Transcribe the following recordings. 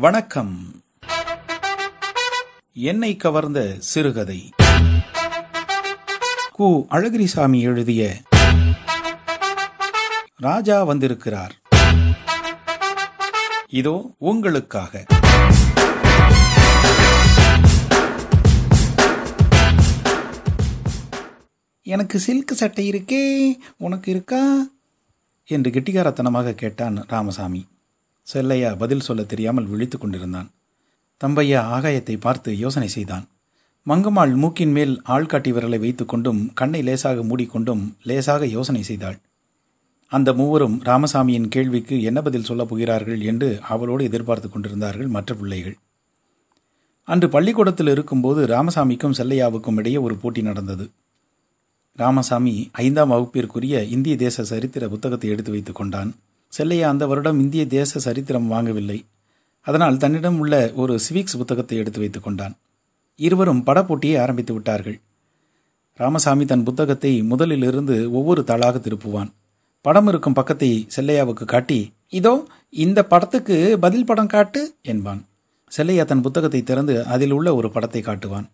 வணக்கம். என்னை கவர்ந்த சிறுகதை. கு. அழகிரிசாமி எழுதிய ராஜா வந்திருக்கிறார். இதோ உங்களுக்காக. எனக்கு சில்க் சட்டை இருக்கே உனக்கு இருக்கா? என்று கெட்டிகாரத்தனமாக கேட்டான் ராமசாமி. செல்லையா பதில் சொல்ல தெரியாமல் விழித்து கொண்டிருந்தான். தம்பையா ஆகாயத்தை பார்த்து யோசனை செய்தான். மங்கம்மாள் மூக்கின் மேல் ஆள்காட்டி விரலை வைத்துக்கொண்டும் கண்ணை லேசாக மூடிக்கொண்டும் லேசாக யோசனை செய்தாள். அந்த மூவரும் ராமசாமியின் கேள்விக்கு என்ன பதில் சொல்லப் போகிறார்கள் என்று அவளோடு எதிர்பார்த்து கொண்டிருந்தார்கள் மற்ற பிள்ளைகள். அன்று பள்ளிக்கூடத்தில் இருக்கும்போது ராமசாமிக்கும் செல்லையாவுக்கும் இடையே ஒரு போட்டி நடந்தது. ராமசாமி ஐந்தாம் வகுப்பிற்குரிய இந்திய தேச சரித்திர புத்தகத்தை எடுத்து வைத்துக் கொண்டான். செல்லையா அந்த வருடம் இந்திய தேச சரித்திரம் வாங்கவில்லை. அதனால் தன்னிடம் உள்ள ஒரு சிவிக்ஸ் புத்தகத்தை எடுத்து வைத்துக் கொண்டான். இருவரும் படப்போட்டியை ஆரம்பித்து விட்டார்கள். ராமசாமி தன் புத்தகத்தை முதலிலிருந்து ஒவ்வொரு தாளாக திருப்புவான். படம் இருக்கும் பக்கத்தை செல்லையாவுக்கு காட்டி இதோ இந்த படத்துக்கு பதில் படம் காட்டு என்பான். செல்லையா தன் புத்தகத்தை திறந்து அதில் உள்ள ஒரு படத்தை காட்டுவான்.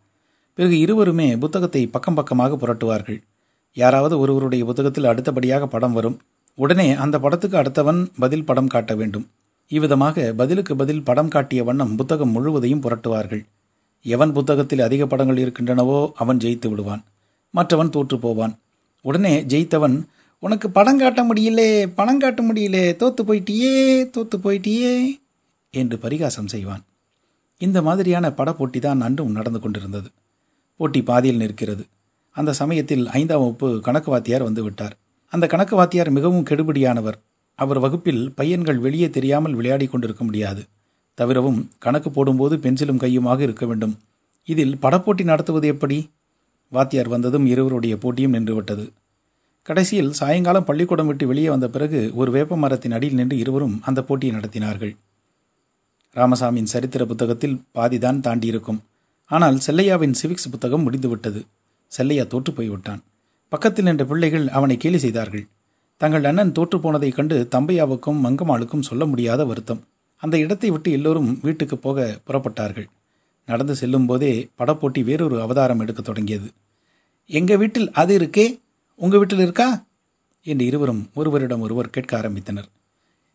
பிறகு இருவருமே புத்தகத்தை பக்கம் பக்கமாக புரட்டுவார்கள். யாராவது ஒருவருடைய புத்தகத்தில் அடுத்தபடியாக படம் வரும். உடனே அந்த படத்துக்கு அடுத்தவன் பதில் படம் காட்ட வேண்டும். இவ்விதமாக பதிலுக்கு பதில் படம் காட்டிய வண்ணம் புத்தகம் முழுவதையும் புரட்டுவார்கள். எவன் புத்தகத்தில் அதிக படங்கள் இருக்கின்றனவோ அவன் ஜெயித்து விடுவான். மற்றவன் தோற்று போவான். உடனே ஜெயித்தவன் உனக்கு படம் காட்ட முடியலே பணம் காட்ட முடியலே தோத்து போயிட்டியே தோத்து போயிட்டியே என்று பரிகாசம் செய்வான். இந்த மாதிரியான படப்போட்டி தான் அன்றும் நடந்து கொண்டிருந்தது. போட்டி பாதியில் நிற்கிறது. அந்த சமயத்தில் ஐந்தாம் வகுப்பு கணக்கு வாத்தியார் வந்து விட்டார். அந்த கணக்கு வாத்தியார் மிகவும் கெடுபிடியானவர். அவர் வகுப்பில் பையன்கள் வெளியே தெரியாமல் விளையாடி கொண்டிருக்க முடியாது. தவிரவும் கணக்கு போடும்போது பென்சிலும் கையுமாக இருக்க வேண்டும். இதில் படப்போட்டி நடத்துவது எப்படி? வாத்தியார் வந்ததும் இருவருடைய போட்டியும் நின்றுவிட்டது. கடைசியில் சாயங்காலம் பள்ளிக்கூடம் விட்டு வெளியே வந்த பிறகு ஒரு வேப்ப மரத்தின் அடியில் நின்று இருவரும் அந்த போட்டியை நடத்தினார்கள். ராமசாமியின் சரித்திர புத்தகத்தில் பாதிதான் தாண்டியிருக்கும். ஆனால் செல்லையாவின் சிவிக்ஸ் புத்தகம் முடிந்துவிட்டது. செல்லையா தோற்று போய்விட்டான். பக்கத்தில் நின்ற பிள்ளைகள் அவனை கேலி செய்தார்கள். தங்கள் அண்ணன் தோற்றுப்போனதைக் கண்டு தம்பையாவுக்கும் மங்கம்மாளுக்கும் சொல்ல முடியாத வருத்தம். அந்த இடத்தை விட்டு எல்லோரும் வீட்டுக்கு போக புறப்பட்டார்கள். நடந்து செல்லும் போதே படப்போட்டி வேறொரு அவதாரம் எடுக்க தொடங்கியது. எங்க வீட்டில் அது இருக்கே? உங்க வீட்டில் இருக்கா? என்று இருவரும் ஒருவரிடம் ஒருவர் கேட்க ஆரம்பித்தனர்.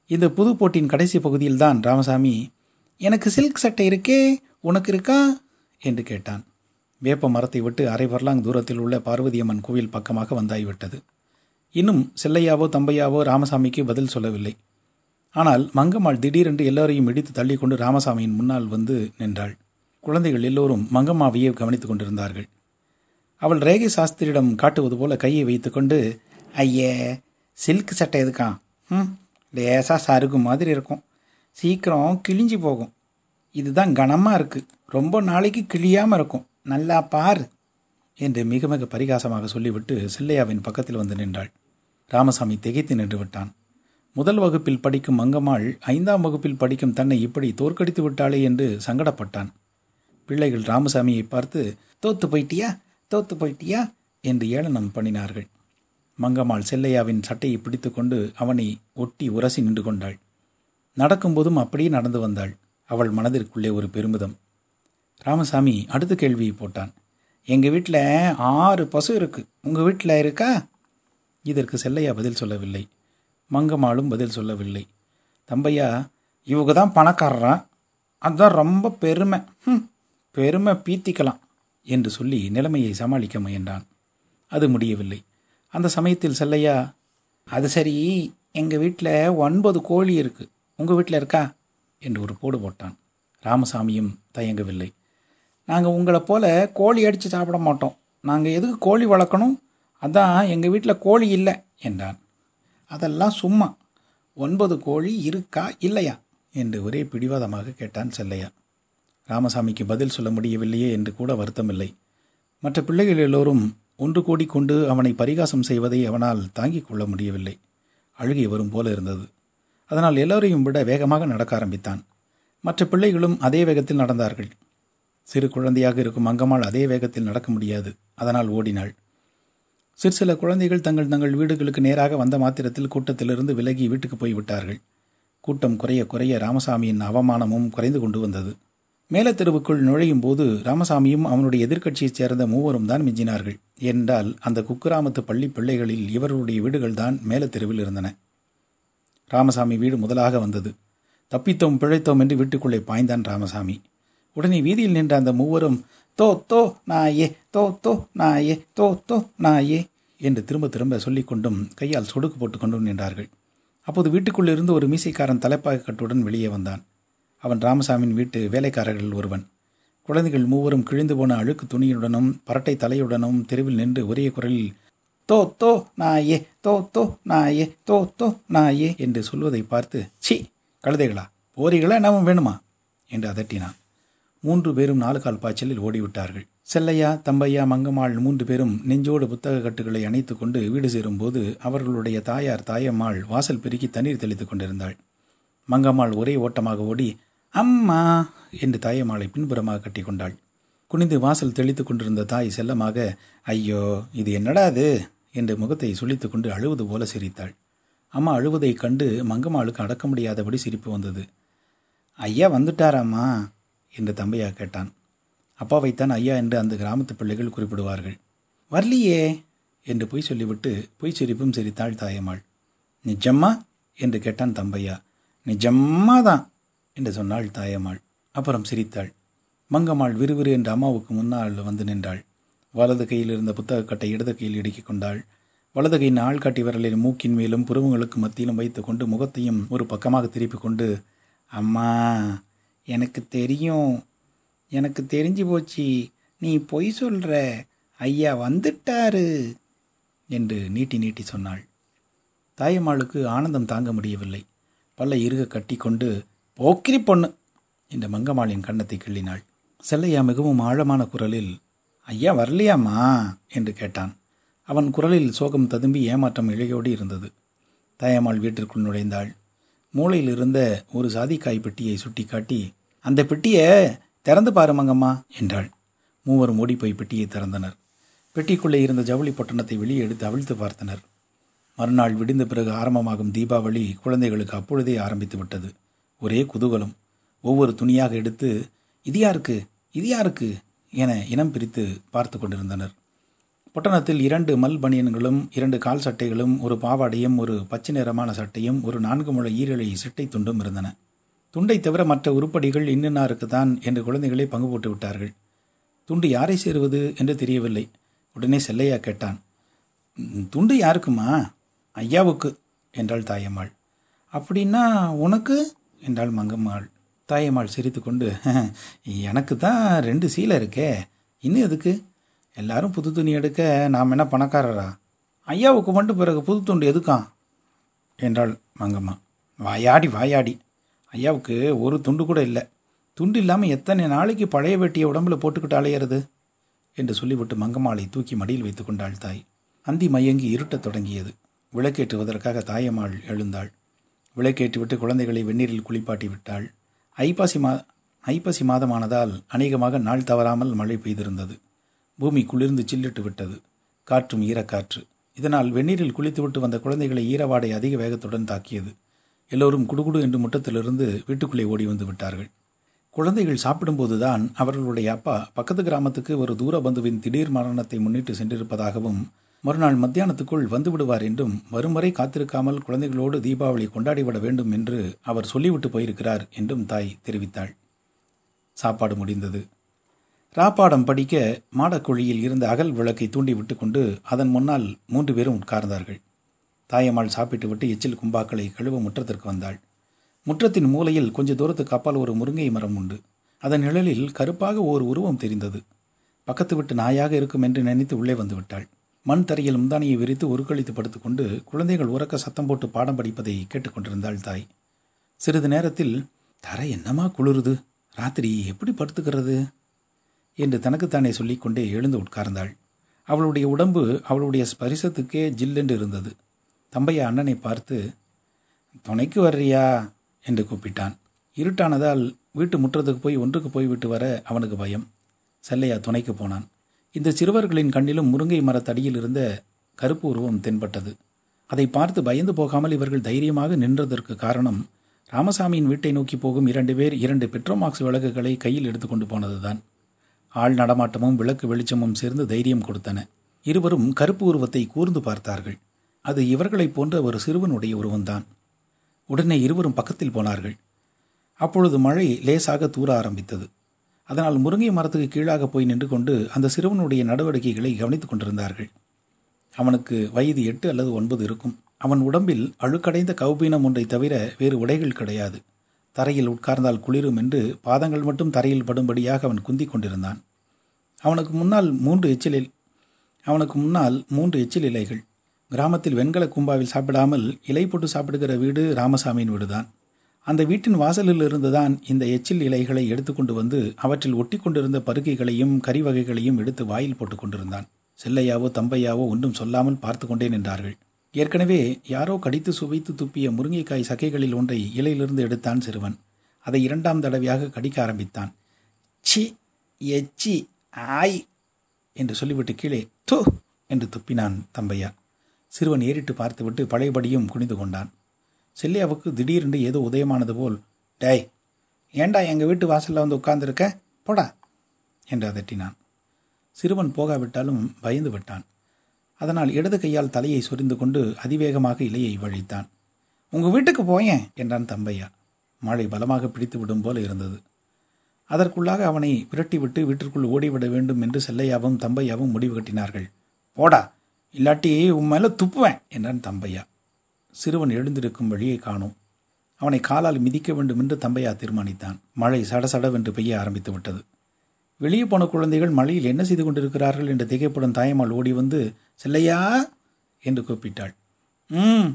இந்த புது போட்டியின் கடைசி பகுதியில்தான் ராமசாமி. எனக்கு சில்க் சட்டை இருக்கே? உனக்கு இருக்கா? என்று கேட்டான். வேப்ப மரத்தை விட்டு அரை வரலாங் தூரத்தில் உள்ள பார்வதியம்மன் கோவில் பக்கமாக வந்தாய்விட்டது. இன்னும் செல்லையாவோ தம்பையாவோ ராமசாமிக்கு பதில் சொல்லவில்லை. ஆனால் மங்கம்மாள் திடீரென்று எல்லோரையும் இடித்து தள்ளிக்கொண்டு ராமசாமியின் முன்னால் வந்து நின்றாள். குழந்தைகள் எல்லோரும் மங்கம்மாவையே கவனித்துக் கொண்டிருந்தார்கள். அவள் ரேகை சாஸ்திரியிடம் காட்டுவது போல கையை வைத்துக்கொண்டு ஐயே சில்க் சட்டை எதுக்கான் ம் லேசாக சருகு மாதிரி இருக்கும். சீக்கிரம் கிழிஞ்சு போகும். இதுதான் கனமாக இருக்குது ரொம்ப நாளைக்கு கிழியாமல் இருக்கும். நல்லா பார் என்று மிக மிக பரிகாசமாக சொல்லிவிட்டு செல்லையாவின் பக்கத்தில் வந்து நின்றாள். ராமசாமி திகைத்து நின்று விட்டான். முதல் வகுப்பில் படிக்கும் மங்கம்மாள் ஐந்தாம் வகுப்பில் படிக்கும் தன்னை இப்படி தோற்கடித்து விட்டாளே என்று சங்கடப்பட்டான். பிள்ளைகள் ராமசாமியை பார்த்து தோத்து போயிட்டியா? தோத்து போயிட்டியா? என்று ஏளனம் பண்ணினார்கள். மங்கம்மாள் செல்லையாவின் சட்டையை பிடித்துக்கொண்டு அவனை ஒட்டி உரசி நின்று கொண்டாள். நடக்கும்போதும் அப்படியே நடந்து வந்தாள். அவள் மனதிற்குள்ளே ஒரு பெருமிதம். ராமசாமி அடுத்த கேள்வியை போட்டான். எங்கள் வீட்டில் ஆறு பசு இருக்கு. உங்கள் வீட்டில் இருக்கா? இதற்கு செல்லையா பதில் சொல்லவில்லை. மங்கம்மாளும் பதில் சொல்லவில்லை. தம்பையா இவங்க தான் பணக்காரரான் அதுதான் ரொம்ப பெருமை. ம் பெருமை பீத்திக்கலாம் என்று சொல்லி நிலைமையை சமாளிக்க முயன்றான். அது முடியவில்லை. அந்த சமயத்தில் செல்லையா அது சரி எங்கள் வீட்டில் ஒன்பது கோழி இருக்கு. உங்கள் வீட்டில் இருக்கா? என்று ஒரு போடு போட்டான். ராமசாமியும் தயங்கவில்லை. நாங்கள் உங்களை போல கோழி அடித்து சாப்பிட மாட்டோம். நாங்கள் எதுக்கு கோழி வளர்க்கணும்? அதான் எங்கள் வீட்டில் கோழி இல்லை என்றான். அதெல்லாம் சும்மா. ஒன்பது கோழி இருக்கா இல்லையா? என்று ஒரே பிடிவாதமாக கேட்டான் செல்லையா. ராமசாமிக்கு பதில் சொல்ல முடியவில்லையே என்று கூட வருத்தமில்லை. மற்ற பிள்ளைகள் எல்லோரும் ஒன்று கூடிக்கொண்டு அவனை பரிகாசம் செய்வதை அவனால் தாங்கிக் கொள்ள முடியவில்லை. அழுகை வரும் போல இருந்தது. அதனால் எல்லோரையும் விட வேகமாக நடக்க ஆரம்பித்தான். மற்ற பிள்ளைகளும் அதே வேகத்தில் நடந்தார்கள். சிறு குழந்தையாக இருக்கும் அங்கம்மாள் அதே வேகத்தில் நடக்க முடியாது. அதனால் ஓடினாள். சிறு சில குழந்தைகள் தங்கள் தங்கள் வீடுகளுக்கு நேராக வந்த மாத்திரத்தில் கூட்டத்திலிருந்து விலகி வீட்டுக்கு போய்விட்டார்கள் கூட்டம் குறைய குறைய ராமசாமியின் அவமானமும் குறைந்து கொண்டு வந்தது. மேலத்தெருவுக்குள் நுழையும் போது ராமசாமியும் அவனுடைய எதிர்க்கட்சியைச் சேர்ந்த மூவரும் தான் மிஞ்சினார்கள். என்றால் அந்த குக்கிராமத்து பள்ளி பிள்ளைகளில் இவர்களுடைய வீடுகள் தான் மேலத்தெருவில் இருந்தன. ராமசாமி வீடு முதலாக வந்தது. தப்பித்தோம் பிழைத்தோம் என்று வீட்டுக்குள்ளே பாய்ந்தான் ராமசாமி. உடனே வீதியில் நின்ற அந்த மூவரும் தோ தோ நாயே தோ தோ நாயே தோ தோ நாயே என்று திரும்ப திரும்ப சொல்லிக்கொண்டும் கையால் சொடுக்கு போட்டுக்கொண்டும் நின்றார்கள். அப்போது வீட்டுக்குள் இருந்து ஒரு மீசைக்காரன் தலைப்பாக கட்டுடன் வெளியே வந்தான். அவன் ராமசாமியின் வீட்டு வேலைக்காரர்கள் ஒருவன். குழந்தைகள் மூவரும் கிழிந்து போன அழுக்கு துணியுடனும் பரட்டை தலையுடனும் தெருவில் நின்று ஒரே குரலில் தோ தோ நாயே தோ தோ நாயே தோ தோ நாயே என்று சொல்வதை பார்த்து சி கழுதைகளா போரிகளா என்னவும் வேணுமா? என்று அதட்டினான். மூன்று பேரும் நாலு கால் பாய்ச்சலில் ஓடிவிட்டார்கள். செல்லையா தம்பையா மங்கம்மாள் மூன்று பேரும் நெஞ்சோடு புத்தக கட்டுகளை அணைத்து கொண்டு வீடு சேரும்போது அவர்களுடைய தாயார் தாயம்மாள் வாசல் பெருக்கி தண்ணீர் தெளித்துக் கொண்டிருந்தாள். மங்கம்மாள் ஒரே ஓட்டமாக ஓடி அம்மா! என்று தாயம்மாளை பின்புறமாக கட்டி கொண்டாள். குனிந்து வாசல் தெளித்துக் கொண்டிருந்த தாய் செல்லமாக ஐயோ இது என்னடா அது என்று முகத்தை சுழித்துக் கொண்டு அழுவது போல சிரித்தாள். அம்மா அழுவதைக் கண்டு மங்கம்மாளுக்கு அடக்க முடியாதபடி சிரிப்பு வந்தது. ஐயா வந்துட்டாராம்மா. என்று தம்பையா கேட்டான். அப்பாவைத்தான் ஐயா என்று அந்த கிராமத்து பிள்ளைகள் குறிப்பிடுவார்கள். வரலியே என்று பொய் சொல்லிவிட்டு பொய் சிரிப்பும் சிரித்தாள் தாயம்மாள். நிஜம்மா? என்று கேட்டான் தம்பையா. நிஜம்மா தான் என்று சொன்னாள் தாயம்மாள். அப்புறம் சிரித்தாள். மங்கம்மாள் விறுவிறு என்று அம்மாவுக்கு முன்னால் வந்து நின்றாள். வலது கையில் இருந்த புத்தகக்கட்டை இடது கையில் இடுக்கிக் கொண்டாள். வலது கையின் ஆள்காட்டி விரலின் மூக்கின் மேலும் புருவங்களுக்கு மத்தியிலும் வைத்துக்கொண்டு முகத்தையும் ஒரு பக்கமாக திருப்பிக் கொண்டு அம்மா எனக்கு தெரியும். எனக்கு தெரிஞ்சு போச்சு. நீ பொய் சொல்கிற ஐயா வந்துட்டாரு. என்று நீட்டி நீட்டி சொன்னாள். தாயம்மாளுக்கு ஆனந்தம் தாங்க முடியவில்லை. பல்ல இறுக கட்டி கொண்டு போக்கிரி பொண்ணு! என்று மங்கம்மாளின் கன்னத்தை கிள்ளினாள். செல்லையா மிகவும் ஆழமான குரலில் ஐயா வரலையாம்மா? என்று கேட்டான். அவன் குரலில் சோகம் ததும்பி ஏமாற்றம் இழையோடு இருந்தது. தாயம்மாள் வீட்டிற்குள் நுழைந்தாள். மூளையில் இருந்த ஒரு சாதிக்காய் பெட்டியை சுட்டிக்காட்டி அந்த பெட்டியை திறந்து பாரு மங்கம்மா என்றாள். மூவரும் ஓடிப்போய் பெட்டியை திறந்தனர். பெட்டிக்குள்ளே இருந்த ஜவுளி பொட்டணத்தை வெளியே எடுத்து அவிழ்த்து பார்த்தனர். மறுநாள் விடிந்த பிறகு ஆரம்பமாகும் தீபாவளி குழந்தைகளுக்கு அப்பொழுதே ஆரம்பித்து விட்டது ஒரே குதூகலம். ஒவ்வொரு துணியாக எடுத்து இது யாருக்கு? இது யாருக்கு? என இனம் பிரித்து பார்த்து கொண்டிருந்தனர். பொட்டணத்தில் இரண்டு மல் பனியன்களும் இரண்டு கால் சட்டைகளும் ஒரு பாவாடையும் ஒரு பச்சை நிறமான சட்டையும் ஒரு நான்கு முழ ஈரலை சிட்டை துண்டும் இருந்தன. துண்டை தவிர மற்ற உருப்படிகள் இன்னின்னாருக்கு தான் என்று குழந்தைகளை பங்கு போட்டு விட்டார்கள். துண்டு யாரை சேருவது என்று தெரியவில்லை. உடனே செல்லையா கேட்டான். துண்டு யாருக்குமா? ஐயாவுக்கு என்றாள் தாயம்மாள். அப்படின்னா உனக்கு? என்றாள் மங்கம்மாள். தாயம்மாள் சிரித்து கொண்டு எனக்கு தான் ரெண்டு சீலை இருக்கே. இன்னும் எதுக்கு? எல்லாரும் புது துணி எடுக்க நாம் என்ன பணக்காரரா? ஐயாவுக்கு மட்டும் பிறகு புது துண்டு எதுக்கான்? என்றாள் மங்கம்மா. வாயாடி வாயாடி. ஐயாவுக்கு ஒரு துண்டு கூட இல்லை. துண்டு இல்லாமல் எத்தனை நாளைக்கு பழைய வேட்டியை உடம்புல போட்டுக்கிட்டு அலையிறது? என்று சொல்லிவிட்டு மங்கம்மாளை தூக்கி மடியில் வைத்து கொண்டாள் தாய். அந்தி மயங்கி இருட்டத் தொடங்கியது. விளக்கேற்றுவதற்காக தாயம்மாள் எழுந்தாள். விளக்கேற்றிவிட்டு குழந்தைகளை வெந்நீரில் குளிப்பாட்டி விட்டாள். ஐப்பாசி மா ஐப்பசி மாதமானதால் அநேகமாக நாள் தவறாமல் மழை பெய்திருந்தது. பூமி குளிர்ந்து சில்லிட்டு விட்டது. காற்றும் ஈரக்காற்று இதனால் வெந்நீரில் குளித்துவிட்டு வந்த குழந்தைகளை ஈரவாடை அதிக வேகத்துடன் தாக்கியது. எல்லோரும் குடுகுடு என்று முட்டத்திலிருந்து வீட்டுக்குள்ளே ஓடி வந்து விட்டார்கள். குழந்தைகள் சாப்பிடும்போதுதான் அவர்களுடைய அப்பா பக்கத்து கிராமத்துக்கு ஒரு தூர பந்துவின் திடீர் மரணத்தை முன்னிட்டு சென்றிருப்பதாகவும் மறுநாள் மத்தியானத்துக்குள் வந்து விடுவார் என்றும் வரும் வரை காத்திருக்காமல் குழந்தைகளோடு தீபாவளி கொண்டாடிவிட வேண்டும் என்று அவர் சொல்லிவிட்டு போயிருக்கிறார் என்றும் தாய் தெரிவித்தாள். சாப்பாடு முடிந்தது. ராப்பாடம் படிக்க மாடக்குழியில் இருந்த அகல் விளக்கை தூண்டி விட்டு கொண்டு அதன் முன்னால் மூன்று பேரும் உட்கார்ந்தார்கள். தாயம்மாள் சாப்பிட்டு விட்டு எச்சில் கும்பாக்களை கழுவ முற்றத்திற்கு வந்தாள். முற்றத்தின் மூலையில் கொஞ்ச தூரத்துக்கு அப்பால் ஒரு முருங்கை மரம் உண்டு. அதன் நிழலில் கருப்பாக ஓர் உருவம் தெரிந்தது. பக்கத்து விட்டு நாயாக இருக்கும் என்று நினைத்து உள்ளே வந்து விட்டாள். மண் தரையில் முந்தானியை விரித்து உருக்களித்து படுத்துக்கொண்டு குழந்தைகள் உறக்க சத்தம் போட்டு பாடம் படிப்பதை கேட்டுக்கொண்டிருந்தாள் தாய். சிறிது நேரத்தில் தரை என்னமா குளிருது? ராத்திரி எப்படி படுத்துக்கிறது? என்று தனக்குத்தானே சொல்லிக்கொண்டே எழுந்து உட்கார்ந்தாள். அவளுடைய உடம்பு அவளுடைய ஸ்பரிசத்துக்கே ஜில்லென்று இருந்தது. தம்பையா அண்ணனை பார்த்து துணைக்கு வர்றியா? என்று கூப்பிட்டான். இருட்டானதால் வீட்டு முற்றத்துக்கு போய் ஒன்றுக்கு போய்விட்டு வர அவனுக்கு பயம். செல்லையா துணைக்கு போனான். இந்த சிறுவர்களின் கண்ணிலும் முருங்கை மரத்தடியில் இருந்த கருப்பு உருவம் தென்பட்டது. அதை பார்த்து பயந்து போகாமல் இவர்கள் தைரியமாக நின்றதற்கு காரணம் ராமசாமியின் வீட்டை நோக்கி போகும் இரண்டு பேர் இரண்டு பெட்ரோமாக்ஸ் விளக்குகளை கையில் எடுத்துக்கொண்டு போனதுதான். ஆள் நடமாட்டமும் விளக்கு வெளிச்சமும் சேர்ந்து தைரியம் கொடுத்தன. இருவரும் கருப்பு உருவத்தை கூர்ந்து பார்த்தார்கள். அது இவர்களைப் போன்ற ஒரு சிறுவனுடைய உருவம்தான். உடனே இருவரும் பக்கத்தில் போனார்கள். அப்பொழுது மழை லேசாக தூர ஆரம்பித்தது. அதனால் முருங்கை மரத்துக்கு கீழாக போய் நின்று கொண்டு அந்த சிறுவனுடைய நடவடிக்கைகளை கவனித்துக் கொண்டிருந்தார்கள். அவனுக்கு வயது எட்டு அல்லது ஒன்பது இருக்கும். அவன் உடம்பில் அழுக்கடைந்த கௌபீனம் ஒன்றை தவிர வேறு உடைகள் கிடையாது. தரையில் உட்கார்ந்தால் குளிரும் என்று பாதங்கள் மட்டும் தரையில் படும்படியாக அவன் குந்தி கொண்டிருந்தான். அவனுக்கு முன்னால் மூன்று எச்சிலில் அவனுக்கு முன்னால் மூன்று எச்சில் இலைகள் கிராமத்தில் வெண்கல கும்பாவில் சாப்பிடாமல் இலை போட்டு சாப்பிடுகிற வீடு ராமசாமியின் வீடுதான். அந்த வீட்டின் வாசலில் இருந்துதான் இந்த எச்சில் இலைகளை எடுத்துக்கொண்டு வந்து அவற்றில் ஒட்டி கொண்டிருந்த பருக்கைகளையும் கறி வகைகளையும் எடுத்து வாயில் போட்டு கொண்டிருந்தான். செல்லையாவோ தம்பையாவோ ஒன்றும் சொல்லாமல் பார்த்து கொண்டே நின்றார்கள். ஏற்கனவே யாரோ கடித்து சுவைத்து துப்பிய முருங்கைக்காய் சக்கைகளில் ஒன்றை இலையிலிருந்து எடுத்தான் சிறுவன். அதை இரண்டாம் தடவையாக கடிக்க ஆரம்பித்தான். சி எச்சி ஆய் என்று சொல்லிவிட்டு கீழே தூ என்று துப்பினான் தம்பையா சிறுவன் ஏறிட்டு பார்த்துவிட்டு பழையபடியும் குனிந்து கொண்டான். செல்லியாவுக்கு திடீரென்று ஏதோ உதயமானது போல் டேய் ஏண்டா எங்கள் வீட்டு வாசலில் வந்து உட்கார்ந்துருக்க? போடா என்று அதட்டினான். சிறுவன் போகாவிட்டாலும் பயந்து விட்டான். அதனால் இடது கையால் தலையை சொரிந்து கொண்டு அதிவேகமாக இலையை வழித்தான். உங்கள் வீட்டுக்கு போயேன் என்றான் தம்பையா. மழை பலமாக பிடித்து விடும் போல இருந்தது. அதற்குள்ளாக அவனை விரட்டிவிட்டு வீட்டிற்குள் ஓடிவிட வேண்டும் என்று செல்லையாவும் தம்பையாவும் முடிவு கட்டினார்கள். போடா இல்லாட்டி உன் மேலே துப்புவேன் என்றான் தம்பையா. சிறுவன் எழுந்திருக்கும் வழியை காணோம். அவனை காலால் மிதிக்க வேண்டும் என்று தம்பையா தீர்மானித்தான். மழை சடசடவென்று பெய்ய ஆரம்பித்து விட்டது. வெளியே போன குழந்தைகள் மழையில் என்ன செய்து கொண்டிருக்கிறார்கள் என்று திகைப்படும் தாயம்மாள் ஓடி வந்து செல்லையா? என்று கூப்பிட்டாள். ம்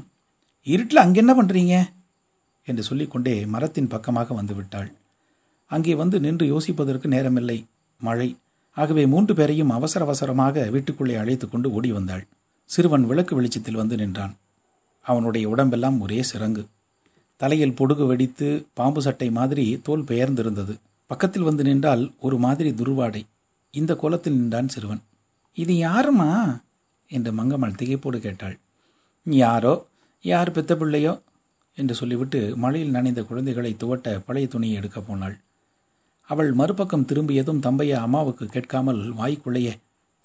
இருட்டில் அங்கே என்ன பண்ணுறீங்க என்று சொல்லிக்கொண்டே மரத்தின் பக்கமாக வந்து விட்டாள். அங்கே வந்து நின்று யோசிப்பதற்கு நேரமில்லை. மழை ஆகவே மூன்று பேரையும் அவசர அவசரமாக வீட்டுக்குள்ளே அழைத்து கொண்டு ஓடி வந்தாள். சிறுவன் விளக்கு வெளிச்சத்தில் வந்து நின்றான். அவனுடைய உடம்பெல்லாம் ஒரே சிறங்கு. தலையில் பொடுகு வெடித்து பாம்பு சட்டை மாதிரி தோல் பெயர்ந்திருந்தது. பக்கத்தில் வந்து நின்றால் ஒரு மாதிரி துருவாடை. இந்த கோலத்தில் நின்றான் சிறுவன். இது யாருமா? என்று மங்கம்மாள் திகைப்போடு கேட்டாள். யாரோ? யார் பெத்த பிள்ளையோ? என்று சொல்லிவிட்டு மழையில் நனைந்த குழந்தைகளை துவட்ட பழைய துணியை எடுக்கப் போனாள். அவள் மறுபக்கம் திரும்பியதும் தம்பையா அம்மாவுக்கு கேட்காமல் வாய்க்குள்ளேயே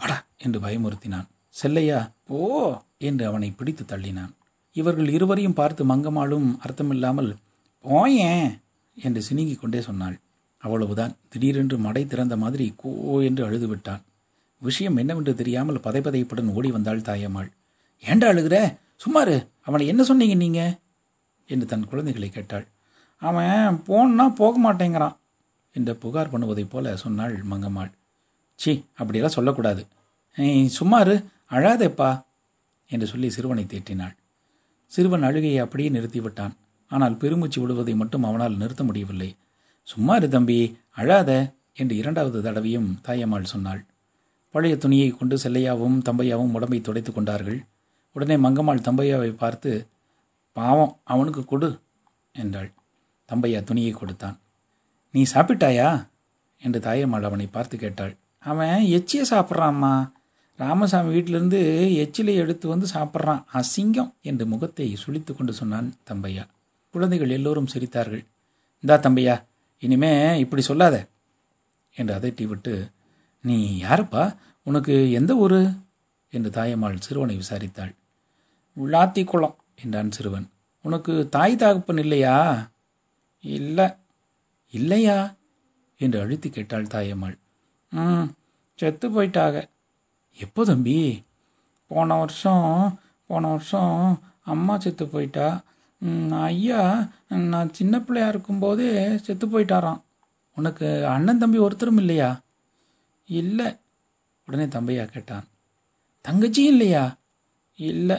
படா என்று பயமுறுத்தினான். செல்லையா ஓ என்று அவனை பிடித்து தள்ளினான். இவர்கள் இருவரையும் பார்த்து மங்கம்மாளும் அர்த்தமில்லாமல் போயேன் என்று சினுங்கிக் கொண்டே சொன்னாள். அவ்வளவுதான். திடீரென்று மடை திறந்த மாதிரி கோ என்று அழுது விட்டான் விஷயம் என்னவென்று தெரியாமல் பதைப்பதைப்புடன் ஓடி வந்தாள் தாயம்மாள். ஏண்டா அழுகிற? சும்மாரு அவனை என்ன சொன்னீங்க நீங்க? என்று தன் குழந்தைகளை கேட்டாள். அவன் போன்னா போக மாட்டேங்கிறான். என்று புகார் பண்ணுவதைப் போல சொன்னாள் மங்கம்மாள். சி அப்படியெல்லாம் சொல்லக்கூடாது. சும்மாரு அழாதேப்பா என்று சொல்லி சிறுவனை தேற்றினாள். சிறுவன் அழுகையை அப்படியே நிறுத்திவிட்டான். ஆனால் பெருமூச்சு விடுவதை மட்டும் அவனால் நிறுத்த முடியவில்லை. சும்மாரு தம்பி அழாத என்று இரண்டாவது தடவையும் தாயம்மாள் சொன்னாள். பழைய துணியை கொண்டு செல்லையாவும் தம்பையாவும் உடம்பை துடைத்து கொண்டார்கள். உடனே மங்கம்மாள் தம்பையாவை பார்த்து பாவம் அவனுக்கு கொடு என்றாள். தம்பையா துணியை கொடுத்தான். நீ சாப்பிட்டாயா? என்று தாயம்மாள் அவனை பார்த்து கேட்டாள். அவன் எச்சியை சாப்பிட்றாம்மா ராமசாமி வீட்டிலிருந்து எச்சிலை எடுத்து வந்து சாப்பிட்றான். அசிங்கம் என்று முகத்தை சுழித்து கொண்டு சொன்னான் தம்பையா. குழந்தைகள் எல்லோரும் சிரித்தார்கள். இந்தா தம்பையா இனிமே இப்படி சொல்லாத என்று அதட்டி விட்டு நீ யாருப்பா? உனக்கு எந்த ஊர்? என்று தாயம்மாள் சிறுவனை விசாரித்தாள். உள்ளாத்தி குளம் என்றான் சிறுவன். உனக்கு தாய் தாகப்பன் இல்லையா? இல்லை இல்லையா? என்று அழுத்தி கேட்டாள் தாயம்மாள். ம் செத்து போயிட்டாக. எப்போ தம்பி? போன வருஷம் போன வருஷம் அம்மா செத்து போயிட்டா? ஐயா நான் சின்ன பிள்ளையா இருக்கும்போதே செத்து போயிட்டாராம். உனக்கு அண்ணன் தம்பி ஒருத்தரும் இல்லையா? இல்லை உடனே தம்பையா கேட்டான். தங்கச்சியும் இல்லையா? இல்லை.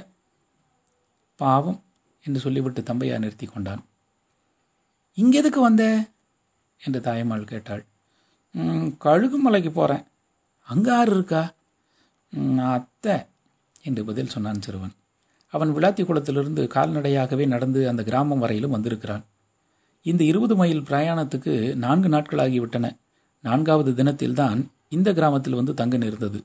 பாவம் என்று சொல்லிவிட்டு தம்பையா நிறுத்தி கொண்டான். இங்கே எதுக்கு வந்த? என்று தாயம்மாள் கேட்டாள். கழுகு மலைக்கு போகிறேன் அங்கே ஆறு இருக்கா? அத்தை என்று பதில் சொன்னான் சிறுவன். அவன் விளாத்தி குளத்திலிருந்து கால்நடையாகவே நடந்து அந்த கிராமம் வரையிலும் வந்திருக்கிறான். இந்த இருபது மைல் பிரயாணத்துக்கு நான்கு நாட்களாகிவிட்டன. நான்காவது தினத்தில்தான் இந்த கிராமத்தில் வந்து தங்க நேர்ந்தது.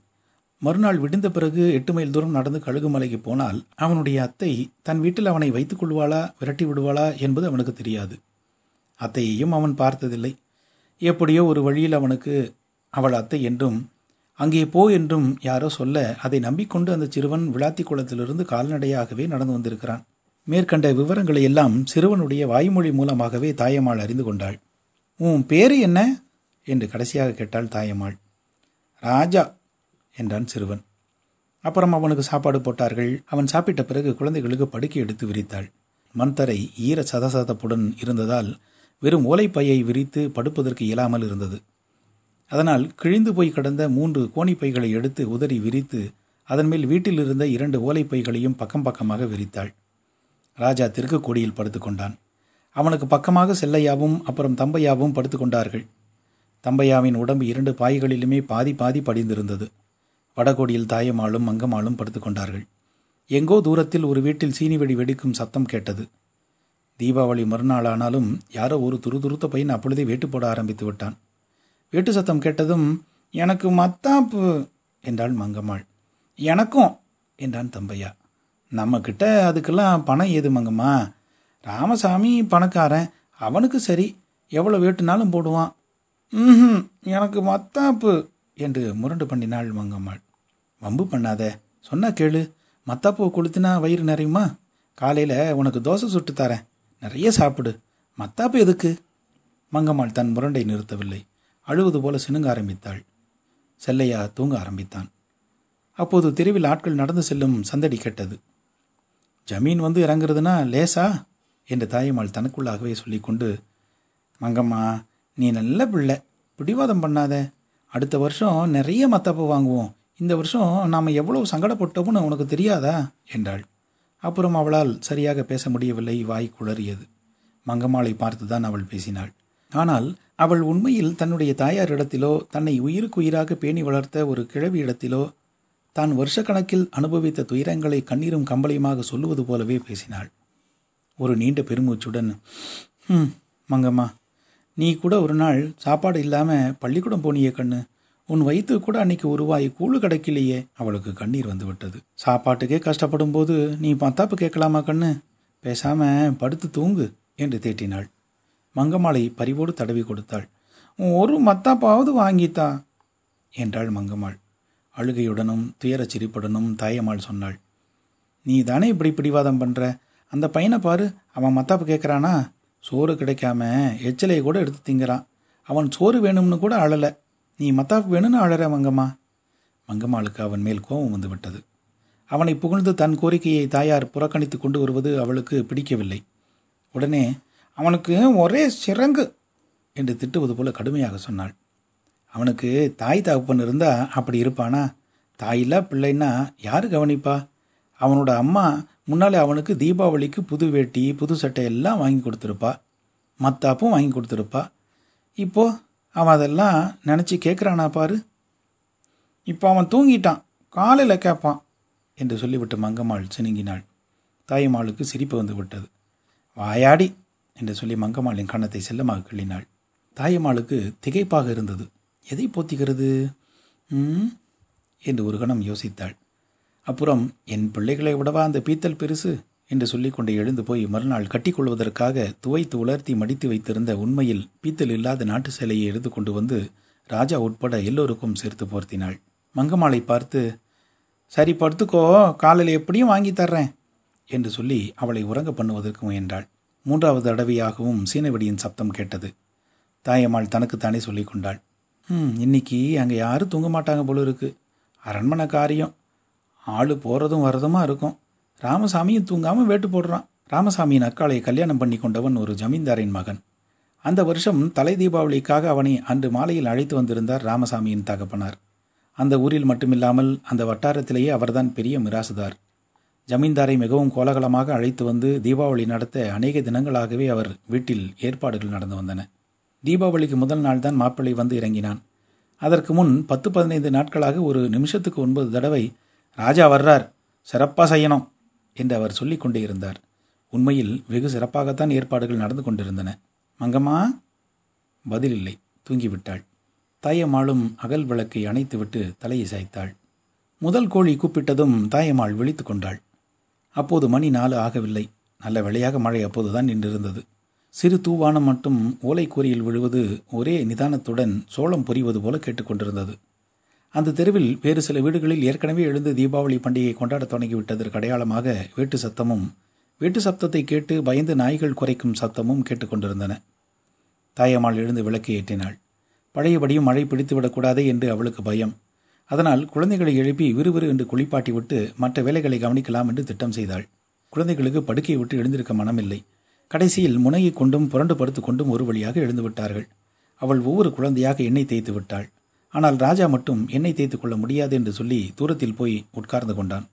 மறுநாள் விடிந்த பிறகு எட்டு மைல் தூரம் நடந்து கழுகுமலைக்கு போனால் அவனுடைய அத்தை தன் வீட்டில் அவனை வைத்துக் கொள்வாளா விரட்டி விடுவாளா என்பது அவனுக்கு தெரியாது. அத்தையையும் அவன் பார்த்ததில்லை. எப்படியோ ஒரு வழியில் அவனுக்கு அவள் அத்தை என்றும் அங்கே போ என்றும் யாரோ சொல்ல அதை நம்பிக்கொண்டு அந்த சிறுவன் விளாத்தி குளத்திலிருந்து கால்நடையாகவே நடந்து வந்திருக்கிறான். மேற்கண்ட விவரங்களை எல்லாம் சிறுவனுடைய வாய்மொழி மூலமாகவே தாயம்மாள் அறிந்து கொண்டாள். உன் பேரு என்ன? என்று கடைசியாக கேட்டாள் தாயம்மாள். ராஜா என்றான் சிறுவன். அப்புறம் அவனுக்கு சாப்பாடு போட்டார்கள். அவன் சாப்பிட்ட பிறகு குழந்தைகளுக்கு படுக்கை எடுத்து விரித்தாள். மண்தரை ஈர சதசதப்புடன் இருந்ததால் வெறும் ஓலைப்பையை விரித்து படுப்பதற்கு இயலாமல் இருந்தது. அதனால் கிழிந்து போய் கிடந்த மூன்று கோணிப்பைகளை எடுத்து உதறி விரித்து அதன் மேல் வீட்டில் இருந்த இரண்டு ஓலைப்பைகளையும் பக்கம் பக்கமாக விரித்தாள். ராஜா தெற்கு கோடியில் படுத்துக்கொண்டான் அவனுக்கு பக்கமாக செல்லையாவும் அப்புறம் தம்பையாவும் படுத்துக்கொண்டார்கள் தம்பையாவின் உடம்பு இரண்டு பாய்களிலுமே பாதி பாதி படிந்திருந்தது. வடகோடியில் தாயமாளும் மங்கமாளும் படுத்துக்கொண்டார்கள் எங்கோ தூரத்தில் ஒரு வீட்டில் சீனி வெடி வெடிக்கும் சத்தம் கேட்டது. தீபாவளி மறுநாளானாலும் யாரோ ஒரு துருதுருத்த பையன் அப்பொழுதே வேட்டு போட ஆரம்பித்து விட்டான். வேட்டு சத்தம் கேட்டதும் எனக்கு மத்தாப்பு என்றாள் மங்கம்மாள். எனக்கும் என்றான் தம்பையா. நம்மக்கிட்ட அதுக்கெல்லாம் பணம் ஏது மங்கம்மா? ராமசாமி பணக்காரன் அவனுக்கு சரி எவ்வளோ வேட்டுனாலும் போடுவான். ம் எனக்கு மத்தாப்பு என்று முரண்டு பண்ணினாள் மங்கம்மாள். வம்பு பண்ணாத சொன்னா கேளு. மத்தாப்பூ கொளுத்தினா வயிறு நிறையுமா? காலையில் உனக்கு தோசை சுட்டு தரேன். நிறைய சாப்பிடு. மத்தாப்பு எதுக்கு? மங்கம்மாள் தன் முரண்டை நிறுத்தவில்லை. அழுவது போல சினுங்க ஆரம்பித்தாள். செல்லையா தூங்க ஆரம்பித்தான். அப்போது தெருவில் ஆட்கள் நடந்து செல்லும் சந்தடி கெட்டது. ஜமீன் வந்து இறங்குறதுனா லேசா? என்று தாயம்மாள் தனக்குள்ளாகவே சொல்லிக்கொண்டு மங்கம்மா நீ நல்ல பிள்ளை. பிடிவாதம் பண்ணாத. அடுத்த வருஷம் நிறைய மத்தாப்பு வாங்குவோம். இந்த வருஷம் நாம் எவ்வளோ சங்கடப்பட்டோம்னு உனக்கு தெரியாதா? என்றாள். அப்புறம் அவளால் சரியாக பேச முடியவில்லை வாய் குளறியது. மங்கம்மாளை பார்த்துதான் அவள் பேசினாள். ஆனால் அவள் உண்மையில் தன்னுடைய தாயாரிடத்திலோ தன்னை உயிருக்கு உயிராக பேணி வளர்த்த ஒரு கிழவி இடத்திலோ தான் வருஷக்கணக்கில் அனுபவித்த துயரங்களை கண்ணீரும் கம்பளையுமாக சொல்லுவது போலவே பேசினாள். ஒரு நீண்ட பெருமூச்சுடன் ம் மங்கம்மா நீ கூட ஒரு நாள் சாப்பாடு இல்லாமல் பள்ளிக்கூடம் போனியே கண்ணு. உன் வயிற்று கூட அன்னைக்கு உருவாய் கூழு கிடைக்கலையே. அவளுக்கு கண்ணீர் வந்து விட்டது சாப்பாட்டுக்கே கஷ்டப்படும் போது நீ மத்தாப்பு கேட்கலாமா கண்ணு? பேசாம படுத்து தூங்கு என்று தேட்டினாள் மங்கம்மாளை பரிவோடு தடவி கொடுத்தாள். ஒரு மத்தாப்பாவது வாங்கித்தா என்றாள் மங்கம்மாள். அழுகையுடனும் துயரச் சிரிப்புடனும் தாயம்மாள் சொன்னாள். நீ தானே இப்படி பிடிவாதம் பண்ற? அந்த பையனை பாரு அவன் மத்தாப்பு கேட்குறானா? சோறு கிடைக்காம எச்சலையை கூட எடுத்து திங்கிறான். அவன் சோறு வேணும்னு கூட அழலை. நீ மத்தாப்பு வேணும்னு அழற மங்கம்மா? மங்கம்மாளுக்கு அவன் மேல் கோபம் வந்துவிட்டது. அவனை புகழ்ந்து தன் கோரிக்கையை தாயார் புறக்கணித்து கொண்டு வருவது அவளுக்கு பிடிக்கவில்லை. உடனே அவனுக்கு ஒரே சிறங்கு என்று திட்டுவது போல கடுமையாக சொன்னாள். அவனுக்கு தாய் தகப்பன் இருந்தா அப்படி இருப்பானா? தாயில்லா பிள்ளைன்னா யார் கவனிப்பா? அவனோட அம்மா முன்னாலே அவனுக்கு தீபாவளிக்கு புது வேட்டி புது சட்டை எல்லாம் வாங்கி கொடுத்துருப்பா. மத்தாப்பும் வாங்கி கொடுத்துருப்பா. இப்போது அவன் அதெல்லாம் நினச்சி கேட்குறானா பாரு. இப்போ அவன் தூங்கிட்டான். காலையில் கேட்பான் என்று சொல்லிவிட்டு மங்கம்மாள் சினுங்கினாள். தாயம்மாளுக்கு சிரிப்பு வந்து விட்டது. வாயாடி என்று சொல்லி மங்கம்மாளின் கன்னத்தை செல்லமாக கிள்ளினாள். தாயம்மாளுக்கு திகைப்பாக இருந்தது. எதை போத்திக்கிறது? ம்? என்று ஒரு கணம் யோசித்தாள். அப்புறம் என் பிள்ளைகளை விடவா அந்த பீத்தல் பெருசு? என்று சொல்லிக்கொண்டே எழுந்து போய் மறுநாள் கட்டிக்கொள்வதற்காக துவைத்து உலர்த்தி மடித்து வைத்திருந்த உண்மையில் பீத்தல் இல்லாத நாட்டு சேலையை எடுத்து கொண்டு வந்து ராஜா உட்பட எல்லோருக்கும் சேர்த்து போர்த்தினாள். மங்கம்மாளை பார்த்து சரி படுத்துக்கோ. காலையில் எப்படியும் வாங்கி தர்றேன் என்று சொல்லி அவளை உறங்க பண்ணுவதற்கு முயன்றாள். மூன்றாவது தடவையாகவும் சீனவெடியின் சப்தம் கேட்டது. தாயம்மாள் தனக்குத்தானே சொல்லி கொண்டாள். ம் இன்னைக்கு அங்கே யாரும் தூங்க மாட்டாங்க போல இருக்கு. அரண்மனை காரியம். ஆள் போகிறதும் வர்றதுமா இருக்கும். ராமசாமியும் தூங்காமல் வேட்டு போடுறான். ராமசாமியின் அக்காளை கல்யாணம் பண்ணி கொண்டவன் ஒரு ஜமீன்தாரின் மகன். அந்த வருஷம் தலை தீபாவளிக்காக அவனை அன்று மாலையில் அழைத்து வந்திருந்தார் ராமசாமியின் தகப்பனார். அந்த ஊரில் மட்டுமில்லாமல் அந்த வட்டாரத்திலேயே அவர்தான் பெரிய மிராசுதார். ஜமீன்தாரை மிகவும் கோலாகலமாக அழைத்து வந்து தீபாவளி நடத்த அநேக தினங்களாகவே அவர் வீட்டில் ஏற்பாடுகள் நடந்து வந்தன. தீபாவளிக்கு முதல் நாள் தான் மாப்பிள்ளை வந்து இறங்கினான். அதற்கு முன் பத்து பதினைந்து நாட்களாக ஒரு நிமிஷத்துக்கு ஒன்பது தடவை ராஜா வர்றார் சிறப்பாக செய்யணும். என்று அவர் சொல்லிக் கொண்டே இருந்தார் உண்மையில் வெகு சிறப்பாகத்தான் ஏற்பாடுகள் நடந்து கொண்டிருந்தன. மங்கம்மா? பதில் இல்லை தூங்கிவிட்டாள். தாயம்மாளும் அகல் விளக்கை அணைத்துவிட்டு தலையை சாய்த்தாள். முதல் கோழி கூப்பிட்டதும் தாயம்மாள் விழித்து கொண்டாள். அப்போது மணி நாலு ஆகவில்லை. நல்ல வேளையாக மழை அப்போதுதான் நின்றிருந்தது. சிறு தூவானம் மட்டும் ஓலைக்கூரியில் விழுவது ஒரே நிதானத்துடன் சோளம் பொறிவது போல கேட்டுக்கொண்டிருந்தது அந்த தெருவில் வேறு சில வீடுகளில் ஏற்கனவே எழுந்து தீபாவளி பண்டிகை கொண்டாடத் தொடங்கிவிட்டதற்கு அடையாளமாக வேட்டு சத்தமும் வீட்டு சப்தத்தை கேட்டு பயந்து நாய்கள் குறைக்கும் சத்தமும் கேட்டுக்கொண்டிருந்தன தாயம்மாள் எழுந்து விளக்கு ஏற்றினாள். பழையபடியும் மழை பிடித்துவிடக்கூடாதே என்று அவளுக்கு பயம். அதனால் குழந்தைகளை எழுப்பி விறுவிறு என்று குளிப்பாட்டி விட்டு மற்ற வேலைகளை கவனிக்கலாம் என்று திட்டம் செய்தாள். குழந்தைகளுக்கு படுக்கையை விட்டு எழுந்திருக்க மனமில்லை. கடைசியில் முனையை கொண்டும் புரண்டு படுத்து கொண்டும் ஒரு வழியாக எழுந்து விட்டார்கள். அவள் ஒவ்வொரு குழந்தையாக எண்ணெய் தேய்த்து விட்டாள். ஆனால் ராஜா மட்டும் எண்ணெய் தேய்த்து கொள்ள முடியாது என்று சொல்லி தூரத்தில் போய் உட்கார்ந்து கொண்டான்.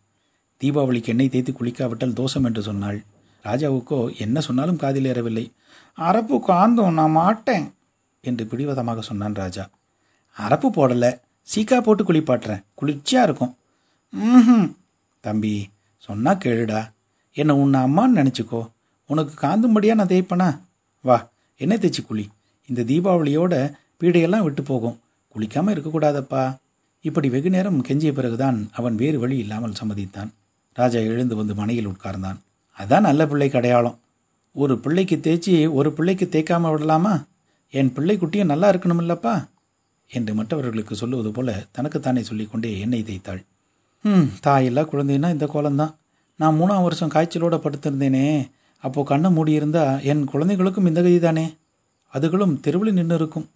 தீபாவளிக்கு எண்ணெய் தேய்த்து குளிக்காவிட்டால் தோஷம் என்று சொன்னாள். ராஜாவுக்கோ என்ன சொன்னாலும் காதில் ஏறவில்லை. அரப்பு காந்தோம் நான் மாட்டேன் என்று பிடிவாதமாக சொன்னான் ராஜா. அரப்பு போடலை சீக்கா போட்டு குளிப்பாட்டுறேன் குளிர்ச்சியாக இருக்கும். ம் தம்பி சொன்னா கேளுடா. என்னை உன்னை அம்மான்னு நினச்சிக்கோ. உனக்கு காந்தும்படியாக நான் தேய்ப்பனா? வா என்ன தேய்ச்சி குழி இந்த தீபாவளியோட பீடையெல்லாம் விட்டு போகும். குளிக்காமல் இருக்கக்கூடாதப்பா. இப்படி வெகு நேரம் கெஞ்சிய பிறகுதான் அவன் வேறு வழி இல்லாமல் சம்மதித்தான். ராஜா எழுந்து வந்து மனையில் உட்கார்ந்தான். அதான் நல்ல பிள்ளைக்கு அடையாளம் ஒரு பிள்ளைக்கு தேய்ச்சி ஒரு பிள்ளைக்கு தேய்க்காம விடலாமா? என் பிள்ளை குட்டியும் நல்லா இருக்கணுமில்லப்பா? என்று மற்றவர்களுக்கு சொல்லுவது போல தனக்குத்தானே சொல்லிக்கொண்டே எண்ணெய் தேய்த்தாள். ம் தாயெல்லாம் குழந்தைன்னா இந்த கோலம்தான். நான் மூணாம் வருஷம் காய்ச்சலோட படுத்திருந்தேனே. அப்போது கண்ணை மூடியிருந்தா என் குழந்தைகளுக்கும் இந்த கதி தானே அதுகளும் தெருவில் நின்று இருக்கும்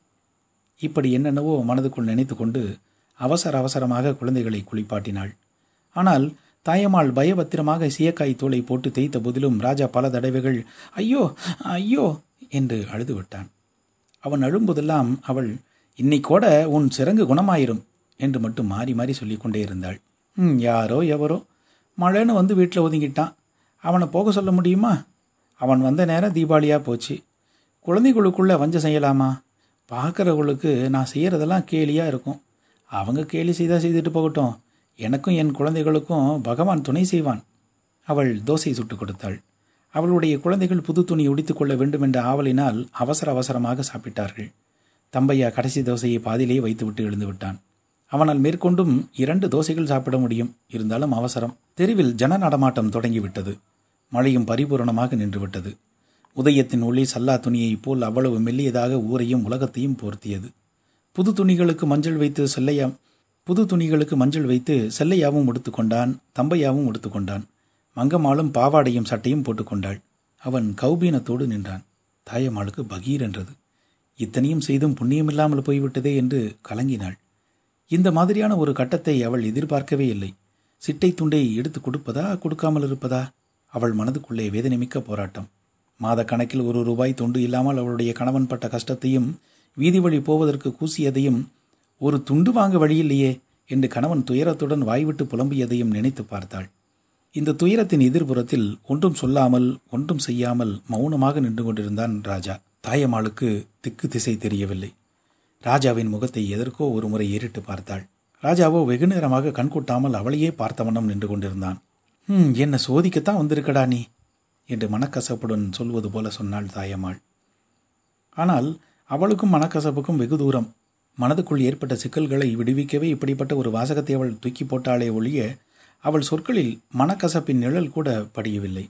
இப்படி என்னென்னவோ மனதுக்குள் நினைத்து கொண்டு அவசர அவசரமாக குழந்தைகளை குளிப்பாட்டினாள். ஆனால் தாயம்மாள் பயபத்திரமாக சீயக்காய் தோலை போட்டு தேய்த்த போதிலும் ராஜா பல தடவைகள் ஐயோ ஐயோ என்று அழுது விட்டான் அவன் அழும்போதெல்லாம் அவள் இன்னைக்கோட உன் சிறங்கு குணமாயிரும் என்று மட்டும் மாறி மாறி சொல்லிக்கொண்டே இருந்தாள். ம் யாரோ எவரோ? மழைன்னு வந்து வீட்டில் ஒதுங்கிட்டான். அவனை போக சொல்ல முடியுமா? அவன் வந்த நேரம் தீபாவளியாக போச்சு. குழந்தைகளுக்குள்ளே வஞ்சம் செய்யலாமா? பார்க்குறவங்களுக்கு நான் செய்கிறதெல்லாம் கேலியாக இருக்கும். அவங்க கேலி செய்தால் செய்துட்டு போகட்டும். எனக்கும் என் குழந்தைகளுக்கும் பகவான் துணை செய்வான். அவள் தோசை சுட்டு கொடுத்தாள். அவளுடைய குழந்தைகள் புது துணி உடித்துக்கொள்ள வேண்டும் என்ற ஆவலினால் அவசர அவசரமாக சாப்பிட்டார்கள். தம்பையா கடைசி தோசையை பாதியிலேயே வைத்துவிட்டு எழுந்து விட்டான். அவனால் மேற்கொண்டும் இரண்டு தோசைகள் சாப்பிட முடியும். இருந்தாலும் அவசரம். தெருவில் ஜன நடமாட்டம் தொடங்கிவிட்டது. மழையும் பரிபூரணமாக நின்றுவிட்டது. உதயத்தின் ஒளி சல்லா துணியைப் போல் அவ்வளவு மெல்லியதாக ஊரையும் உலகத்தையும் போர்த்தியது. புது துணிகளுக்கு மஞ்சள் வைத்து செல்லையா புது துணிகளுக்கு மஞ்சள் வைத்து செல்லையாவும் உடுத்துக்கொண்டான் தம்பையாவும் உடுத்துக்கொண்டான் மங்கம்மாளும் பாவாடையும் சட்டையும் போட்டுக்கொண்டாள் அவன் கௌபீனத்தோடு நின்றான். தாயம்மாளுக்கு பகீர் என்றது. இத்தனையும் செய்தும் புண்ணியமில்லாமல் போய்விட்டதே என்று கலங்கினாள். இந்த மாதிரியான ஒரு கட்டத்தை அவள் எதிர்பார்க்கவே இல்லை. சிட்டை துண்டை எடுத்து கொடுப்பதா கொடுக்காமல் இருப்பதா? அவள் மனதுக்குள்ளே வேதனைமிக்க போராட்டம். மாத கணக்கில் ஒரு ரூபாய் துண்டு இல்லாமல் அவளுடைய கணவன் பட்ட கஷ்டத்தையும் வீதி வழி போவதற்கு கூசியதையும் ஒரு துண்டு வாங்க வழியில்லையே என்று கணவன் துயரத்துடன் வாய்விட்டு புலம்பியதையும் நினைத்து பார்த்தாள். இந்த துயரத்தின் எதிர்புறத்தில் ஒன்றும் சொல்லாமல் ஒன்றும் செய்யாமல் மௌனமாக நின்று கொண்டிருந்தான் ராஜா. தாயம்மாளுக்கு திக்கு திசை தெரியவில்லை. ராஜாவின் முகத்தை எதற்கோ ஒரு முறை ஏறிட்டு பார்த்தாள். ராஜாவோ வெகு நேரமாக கண்கூட்டாமல் அவளையே பார்த்தவண்ணம் நின்று கொண்டிருந்தான். ம் என்ன சோதிக்கத்தான் வந்திருக்கடா நீ? என்று மனக்கசப்புடன் சொல்வது போல சொன்னாள் தாயம்மாள். ஆனால் அவளுக்கும் மனக்கசப்புக்கும் வெகு தூரம். மனதுக்குள் ஏற்பட்ட சிக்கல்களை விடுவிக்கவே இப்படிப்பட்ட ஒரு வாசகத்தை அவள் தூக்கி போட்டாளே ஒழிய அவள் சொற்களில் மனக்கசப்பின் நிழல் கூட படியவில்லை.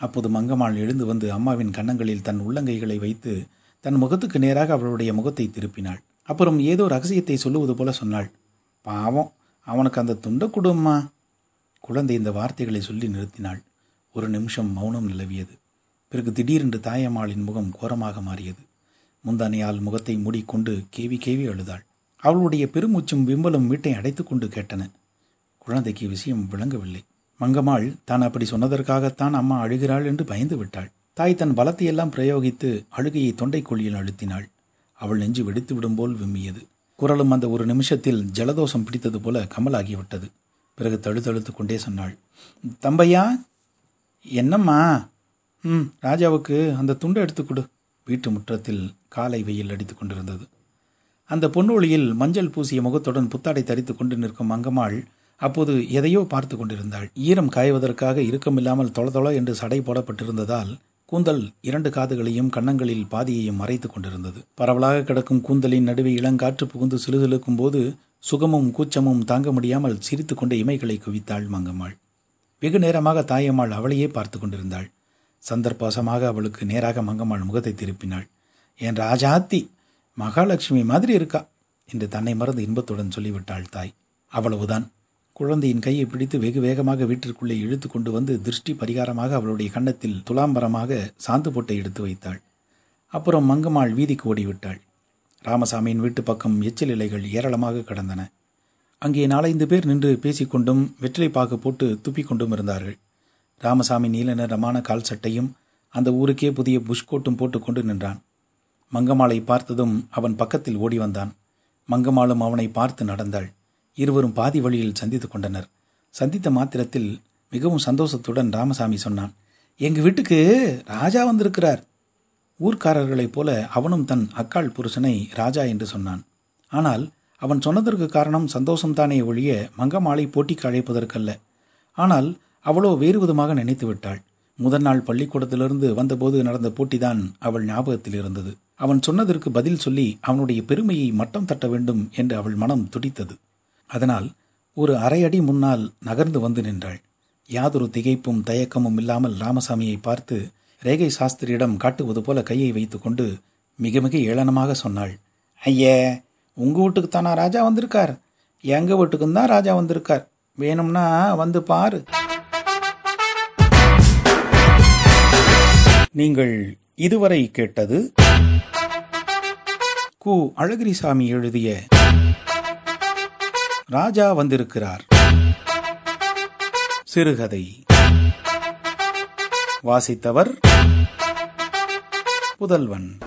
அப்போது மங்கம்மாள் எழுந்து வந்து அம்மாவின் கன்னங்களில் தன் உள்ளங்கைகளை வைத்து தன் முகத்துக்கு நேராக அவளுடைய முகத்தை திருப்பினாள். அப்புறம் ஏதோ ரகசியத்தை சொல்லுவது போல சொன்னாள். பாவம் அவனுக்கு அந்த துண்டை கொடும்மா? குழந்தை இந்த வார்த்தைகளை சொல்லி நிறுத்தினாள். ஒரு நிமிஷம் மௌனம் நிலவியது. பிறகு திடீரென்று தாயம்மாளின் முகம் கோரமாக மாறியது. முந்தானையால் முகத்தை மூடிக்கொண்டு கேவி கேவி அழுதாள். அவளுடைய பெருமூச்சும் விம்பலும் வீட்டை அடைத்துக்கொண்டு கேட்டன. குழந்தைக்கு விஷயம் விளங்கவில்லை. மங்கம்மாள் தான் அப்படி சொன்னதற்காகத்தான் அம்மா அழுகிறாள் என்று பயந்து விட்டாள். தாய் தன் பலத்தையெல்லாம் பிரயோகித்து அழுகையை தொண்டைக்குழியில் அழுத்தினாள். அவள் நெஞ்சு வெடித்து விடும் போல் விம்மியது. குரலும் அந்த ஒரு நிமிஷத்தில் ஜலதோஷம் பிடித்தது போல கமலாகிவிட்டது. பிறகு தழுதழுத்து கொண்டே சொன்னாள் தம்பையா என்னம்மா? ம் ராஜாவுக்கு அந்த துண்டை எடுத்து கொடு. வீட்டு முற்றத்தில் காலை வெயில் அடித்து கொண்டிருந்தது. அந்த பொன்னொழியில் மஞ்சள் பூசிய முகத்துடன் புத்தாடை தரித்து கொண்டு நிற்கும் அங்கம்மாள் அப்போது எதையோ பார்த்து கொண்டிருந்தாள். ஈரம் காய்வதற்காக இறுக்கமில்லாமல் தொள தொள என்று சடை போடப்பட்டிருந்ததால் கூந்தல் இரண்டு காதுகளையும் கன்னங்களில் பாதியையும் மறைத்து கொண்டிருந்தது. பரவலாக கிடக்கும் கூந்தலின் நடுவே இளங்காற்று புகுந்து சிலுசிலுக்கும் போது சுகமும் கூச்சமும் தாங்க முடியாமல் சிரித்து கொண்டு இமைகளை குவித்தாள் மங்கம்மாள். வெகு நேரமாக தாயம்மாள் அவளையே பார்த்து கொண்டிருந்தாள். சந்தர்ப்பவசமாக அவளுக்கு நேராக மங்கம்மாள் முகத்தை திருப்பினாள். என் ராஜாத்தி மகாலட்சுமி மாதிரி இருக்கா? என்று தன்னை மறந்து இன்பத்துடன் சொல்லிவிட்டாள் தாய். அவ்வளவுதான். குழந்தையின் கையை பிடித்து வெகு வேகமாக வீட்டிற்குள்ளே இழுத்து கொண்டு வந்து திருஷ்டி பரிகாரமாக அவளுடைய கன்னத்தில் துலாம்பரமாக சாந்து போட்டை எடுத்து வைத்தாள். அப்புறம் மங்கம்மாள் வீதிக்கு ஓடிவிட்டாள். ராமசாமியின் வீட்டு பக்கம் எச்சில் இலைகள் ஏராளமாக கடந்தன. அங்கே நாலைந்து பேர் நின்று பேசிக்கொண்டும் வெற்றிலை பாக்கு போட்டு துப்பிக்கொண்டும் இருந்தார்கள். ராமசாமி நீல நிறமான கால் சட்டையும் அந்த ஊருக்கே புதிய புஷ்கோட்டும் போட்டுக்கொண்டு நின்றான். மங்கம்மாளை பார்த்ததும் அவன் பக்கத்தில் ஓடி வந்தான். மங்கம்மாளும் அவனை பார்த்து நடந்தாள். இருவரும் பாதி வழியில் சந்தித்து கொண்டனர். சந்தித்த மாத்திரத்தில் மிகவும் சந்தோஷத்துடன் ராமசாமி சொன்னான் எங்க வீட்டுக்கு ராஜா வந்திருக்கிறார். ஊர்க்காரர்களைப் போல அவனும் தன் அக்காள் புருஷனை ராஜா என்று சொன்னான். ஆனால் அவன் சொன்னதற்கு காரணம் சந்தோஷம்தானே ஒழிய மங்கம்மாளை போட்டிக்கு அழைப்பதற்கல்ல. ஆனால் அவளோ வேறு விதமாக நினைத்து விட்டாள். முதல் நாள் பள்ளிக்கூடத்திலிருந்து வந்தபோது நடந்த போட்டிதான் அவள் ஞாபகத்தில் இருந்தது. அவன் சொன்னதற்கு பதில் சொல்லி அவனுடைய பெருமையை மட்டம் தட்ட வேண்டும் என்று அவள் மனம் துடித்தது. அதனால் ஒரு அரை அடி முன்னால் நகர்ந்து வந்து நின்றாள். யாதொரு திகைப்பும் தயக்கமும் இல்லாமல் ராமசாமியை பார்த்து ரேகை சாஸ்திரியிடம் காட்டுவது போல கையை வைத்துக்கொண்டு மிக மிக ஏளனமாக சொன்னாள். ஐயே உங்கள் வீட்டுக்கு தானா ராஜா வந்திருக்கார். எங்கள் வீட்டுக்கும் தான் ராஜா வந்திருக்கார். வேணும்னா வந்து பாரு. நீங்கள் இதுவரை கேட்டது கு அழகிரிசாமி எழுதிய ராஜா வந்திருக்கிறார். சிறுகதை. வாசித்தவர் புதல்வன்.